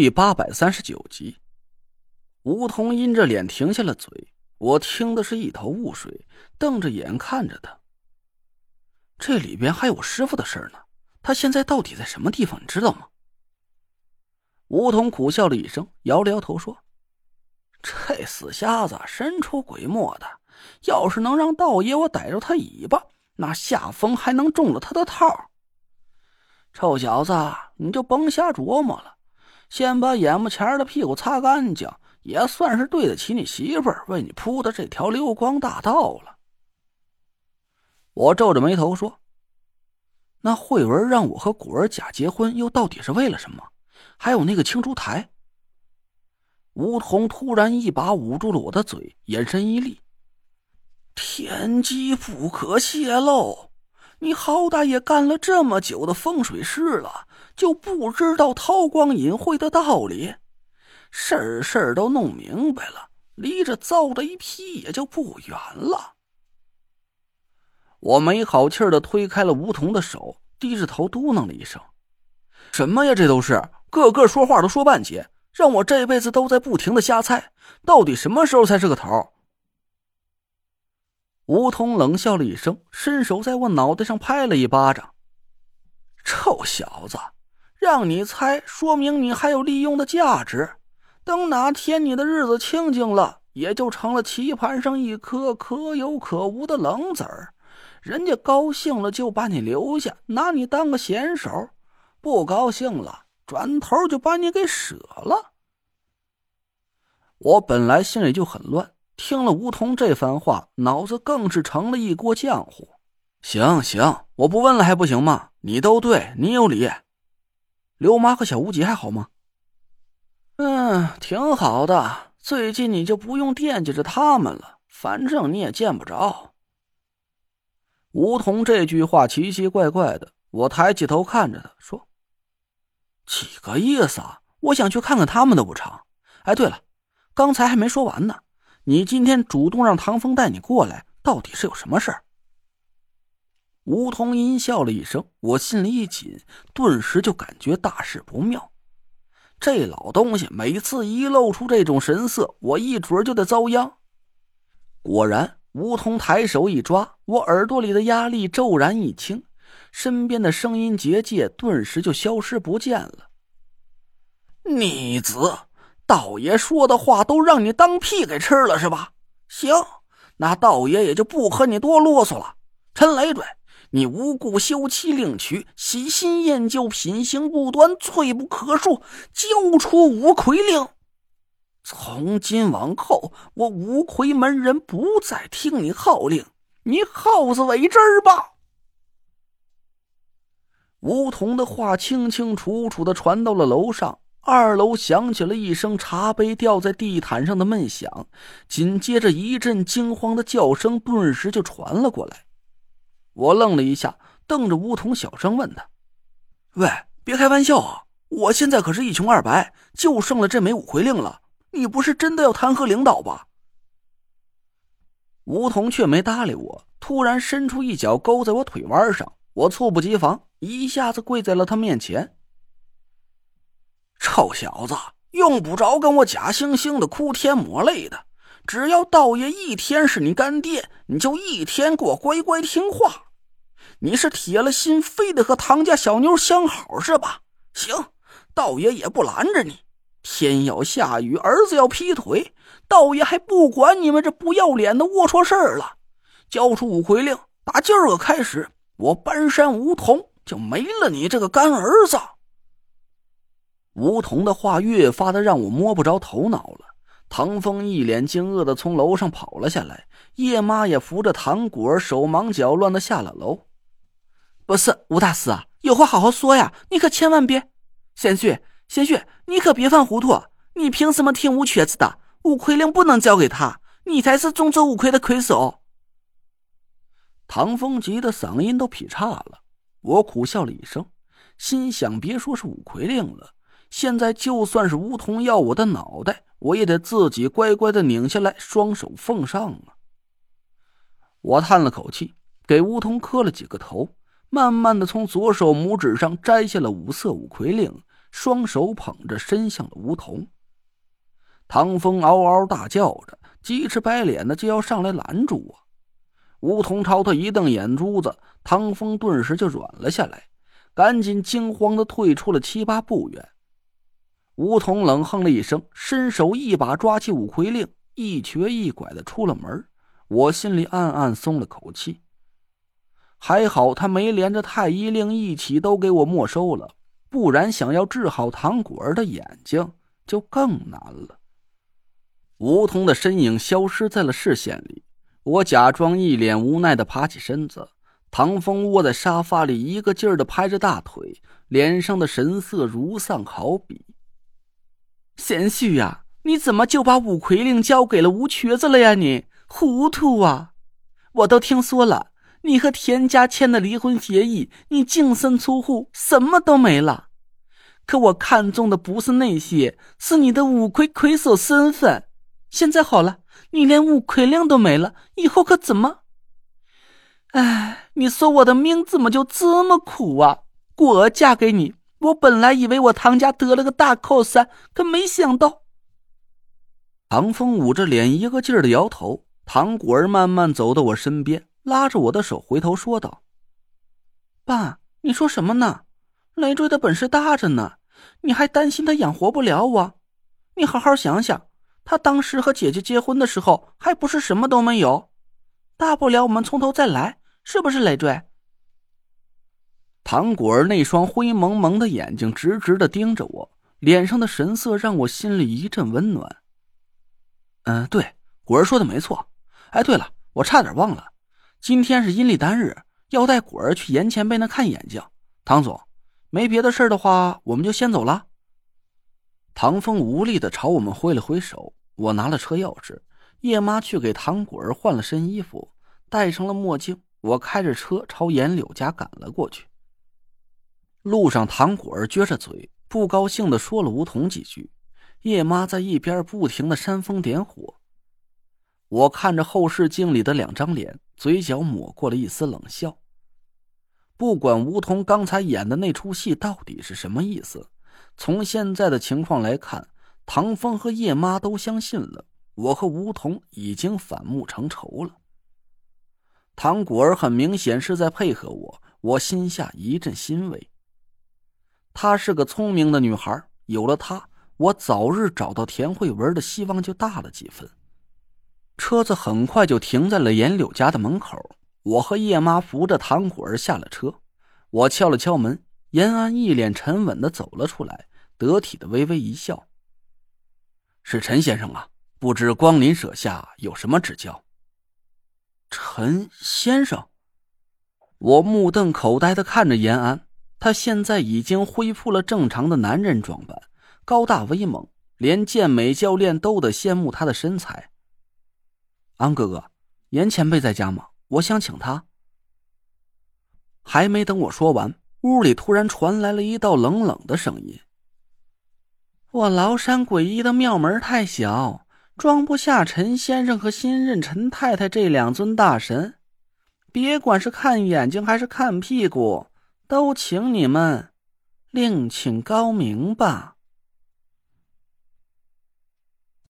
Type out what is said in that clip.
第八百三十九集，梧桐阴着脸停下了嘴。我听的是一头雾水，瞪着眼看着他。这里边还有师傅的事呢，他现在到底在什么地方？你知道吗？梧桐苦笑了一声，摇了摇头说：“这死瞎子神出鬼没的，要是能让道爷我逮着他尾巴，那下风还能中了他的套。臭小子，你就甭瞎琢磨了。”先把眼目前的屁股擦干净，也算是对得起你媳妇儿为你铺的这条溜光大道了。我皱着眉头说：“那慧文让我和古儿假结婚，又到底是为了什么？还有那个青竹台。”梧桐突然一把捂住了我的嘴，眼神一厉：“天机不可泄露！你好歹也干了这么久的风水师了。”就不知道韬光隐晦的道理，事儿事儿都弄明白了，离这遭的一批也就不远了。我没好气的推开了梧桐的手，低着头嘟囔了一声：“什么呀？这都是个个说话都说半截，让我这辈子都在不停的瞎猜，到底什么时候才是个头？”吴桐冷笑了一声，伸手在我脑袋上拍了一巴掌：“臭小子！”让你猜，说明你还有利用的价值。等哪天你的日子清静了，也就成了棋盘上一颗可有可无的冷子儿。人家高兴了就把你留下，拿你当个闲手；不高兴了，转头就把你给舍了。我本来心里就很乱，听了吴桐这番话，脑子更是成了一锅浆糊。行行，我不问了还不行吗？你都对，你有理。刘妈和小无极还好吗？嗯，挺好的。最近你就不用惦记着他们了，反正你也见不着。吴桐这句话奇奇怪怪的，我抬起头看着他说：“几个意思啊？我想去看看他们的不成？哎，对了，刚才还没说完呢。你今天主动让唐风带你过来，到底是有什么事儿？”梧桐阴笑了一声，我心里一紧，顿时就感觉大事不妙。这老东西每次一露出这种神色，我一准就得遭殃。果然，梧桐抬手一抓，我耳朵里的压力骤然一轻，身边的声音结界顿时就消失不见了。逆子，道爷说的话都让你当屁给吃了是吧？行，那道爷也就不和你多啰嗦了。陈雷准。你无故休妻另娶，喜新厌旧，品行不端，罪不可恕，交出五魁令。从今往后，我五魁门人不再听你号令，你耗子尾汁儿吧！梧桐的话清清楚楚的传到了楼上，二楼响起了一声茶杯掉在地毯上的闷响，紧接着一阵惊慌的叫声顿时就传了过来。我愣了一下，瞪着梧桐，小声问他：“喂，别开玩笑啊！我现在可是一穷二白，就剩了这枚五魁令了。你不是真的要弹劾领导吧？”梧桐却没搭理我，突然伸出一脚勾在我腿弯上，我猝不及防，一下子跪在了他面前。臭小子，用不着跟我假惺惺的哭天抹泪的，只要道爷一天是你干爹，你就一天给我乖乖听话。你是铁了心非得和唐家小妞相好是吧？行，道爷也不拦着你。天要下雨，儿子要劈腿，道爷还不管你们这不要脸的龌龊事儿了。交出五魁令，打今儿个开始，我搬山梧桐就没了你这个干儿子。梧桐的话越发的让我摸不着头脑了。唐风一脸惊愕的从楼上跑了下来，叶妈也扶着唐果儿手忙脚乱的下了楼。不是吴大师啊，有话好好说呀！你可千万别，贤婿，贤婿，你可别犯糊涂！你凭什么听吴瘸子的？五魁令不能交给他，你才是中州五魁的魁首。唐风急的嗓音都劈叉了，我苦笑了一声，心想：别说是五魁令了，现在就算是梧桐要我的脑袋，我也得自己乖乖的拧下来，双手奉上啊！我叹了口气，给梧桐磕了几个头。慢慢的从左手拇指上摘下了五色五魁令，双手捧着，伸向了梧桐。唐风嗷嗷大叫着，鸡翅白脸的就要上来拦住我。梧桐朝他一瞪眼珠子，唐风顿时就软了下来，赶紧惊慌的退出了七八步远。梧桐冷哼了一声，伸手一把抓起五魁令，一瘸一拐的出了门。我心里暗暗松了口气。还好他没连着太医令一起都给我没收了，不然想要治好唐果儿的眼睛就更难了。梧桐的身影消失在了视线里，我假装一脸无奈的爬起身子。唐风窝在沙发里，一个劲儿的拍着大腿，脸上的神色如丧考妣。贤婿呀，你怎么就把五魁令交给了吴瘸子了呀？你糊涂啊！我都听说了，你和田家签的离婚协议，你净身出户，什么都没了。可我看中的不是那些，是你的五魁魁首身份。现在好了，你连五魁令都没了，以后可怎么？哎，你说我的命怎么就这么苦啊？果儿嫁给你。我本来以为我唐家得了个大靠山，可没想到。唐风捂着脸，一个劲儿的摇头。唐果儿慢慢走到我身边，拉着我的手，回头说道：“爸，你说什么呢？累赘的本事大着呢，你还担心他养活不了我？你好好想想，他当时和姐姐结婚的时候，还不是什么都没有？大不了我们从头再来，是不是累赘？”唐果儿那双灰蒙蒙的眼睛直直的盯着我，脸上的神色让我心里一阵温暖。嗯，对，果儿说的没错。哎，对了，我差点忘了，今天是阴历单日，要带果儿去严前辈那看眼睛。唐总，没别的事的话，我们就先走了。唐风无力的朝我们挥了挥手，我拿了车钥匙，叶妈去给唐果儿换了身衣服，戴上了墨镜，我开着车朝严柳家赶了过去。路上，唐果儿撅着嘴，不高兴的说了梧桐几句。叶妈在一边不停的煽风点火。我看着后视镜里的两张脸，嘴角抹过了一丝冷笑。不管梧桐刚才演的那出戏到底是什么意思，从现在的情况来看，唐风和叶妈都相信了我和梧桐已经反目成仇了。唐果儿很明显是在配合我，我心下一阵欣慰。她是个聪明的女孩，有了她，我早日找到田慧文的希望就大了几分。车子很快就停在了严柳家的门口，我和叶妈扶着唐果儿下了车，我敲了敲门，严安一脸沉稳的走了出来，得体的微微一笑：“是陈先生啊，不知光临舍下有什么指教？”陈先生，我目瞪口呆的看着严安。他现在已经恢复了正常的男人装扮，高大威猛，连健美教练都得羡慕他的身材。安哥哥，严前辈在家吗？我想请他。还没等我说完，屋里突然传来了一道冷冷的声音：“我崂山诡异的庙门太小，装不下陈先生和新任陈太太这两尊大神，别管是看眼睛还是看屁股。”都请你们另请高明吧。